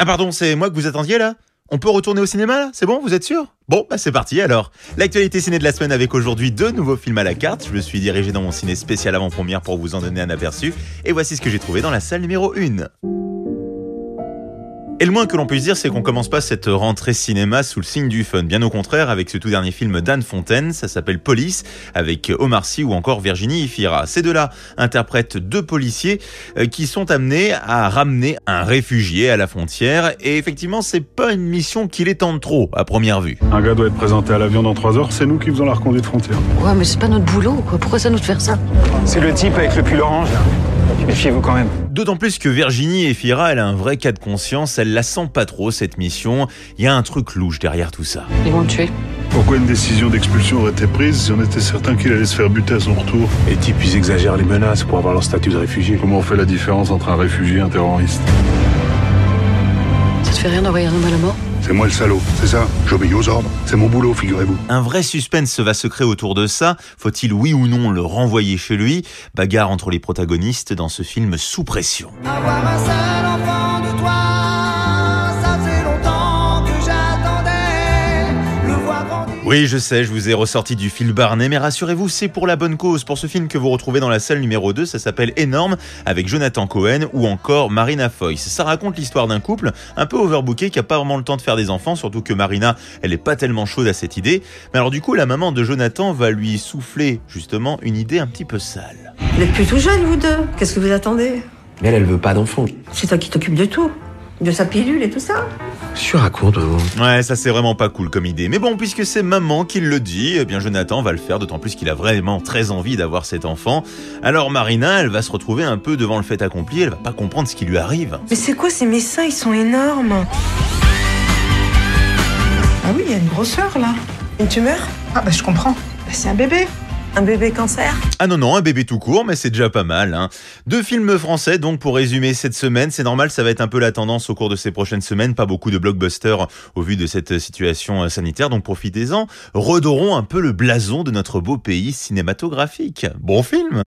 Ah pardon, c'est moi que vous attendiez là? On peut retourner au cinéma là? C'est bon, vous êtes sûr? Bon, bah c'est parti alors. L'actualité ciné de la semaine avec aujourd'hui deux nouveaux films à la carte. Je me suis dirigé dans mon ciné spécial avant-première pour vous en donner un aperçu. Et voici ce que j'ai trouvé dans la salle numéro 1. Et le moins que l'on puisse dire, c'est qu'on commence pas cette rentrée cinéma sous le signe du fun. Bien au contraire, avec ce tout dernier film d'Anne Fontaine, ça s'appelle Police, avec Omar Sy ou encore Virginie Ifira. Ces deux-là interprètent deux policiers euh, qui sont amenés à ramener un réfugié à la frontière. Et effectivement, c'est pas une mission qui les tente trop, à première vue. Un gars doit être présenté à l'avion dans trois heures, c'est nous qui faisons la reconduite frontière. Ouais, mais c'est pas notre boulot, quoi. Pourquoi ça nous de faire ça? C'est le type avec le pull orange, là. Méfiez-vous quand même. D'autant plus que Virginie Efira, elle a un vrai cas de conscience, elle la sent pas trop cette mission. Il y a un truc louche derrière tout ça. Ils vont le tuer. Pourquoi une décision d'expulsion aurait été prise si on était certain qu'il allait se faire buter à son retour Les types, ils exagèrent les menaces pour avoir leur statut de réfugié. Comment on fait la différence entre un réfugié et un terroriste? Ça te fait rien d'envoyer un homme à la mort? C'est moi le salaud, c'est ça J'obéis aux ordres, c'est mon boulot, figurez-vous. Un vrai suspense va se créer autour de ça. Faut-il oui ou non le renvoyer chez lui Bagarre entre les protagonistes dans ce film sous pression. Avoir un seul enfant de toi, Oui, je sais, je vous ai ressorti du fil Barnet, mais rassurez-vous, c'est pour la bonne cause. Pour ce film que vous retrouvez dans la salle numéro 2, ça s'appelle Énorme, avec Jonathan Cohen ou encore Marina Foïs. Ça raconte l'histoire d'un couple un peu overbooké qui a pas vraiment le temps de faire des enfants, surtout que Marina, elle est pas tellement chaude à cette idée. Mais alors du coup, la maman de Jonathan va lui souffler justement une idée un petit peu sale. Vous êtes plutôt jeunes, vous deux. Qu'est-ce que vous attendez? Mais elle, elle veut pas d'enfant. C'est toi qui t'occupes de tout. De sa pilule et tout ça. Je raconte, vous. Ouais, ça c'est vraiment pas cool comme idée. Mais bon, puisque c'est maman qui le dit, eh bien Jonathan va le faire, d'autant plus qu'il a vraiment très envie d'avoir cet enfant. Alors Marina, elle va se retrouver un peu devant le fait accompli, elle va pas comprendre ce qui lui arrive. Mais c'est quoi ces messins? Ils sont énormes. Ah oui, il y a une grosseur là. Une tumeur? Ah bah je comprends. Bah, c'est un bébé. Un bébé cancer? Ah non, non, un bébé tout court, mais c'est déjà pas mal. Hein. Deux films français, donc pour résumer cette semaine, c'est normal, ça va être un peu la tendance au cours de ces prochaines semaines, pas beaucoup de blockbusters au vu de cette situation euh, sanitaire, donc profitez-en, redorons un peu le blason de notre beau pays cinématographique. Bon film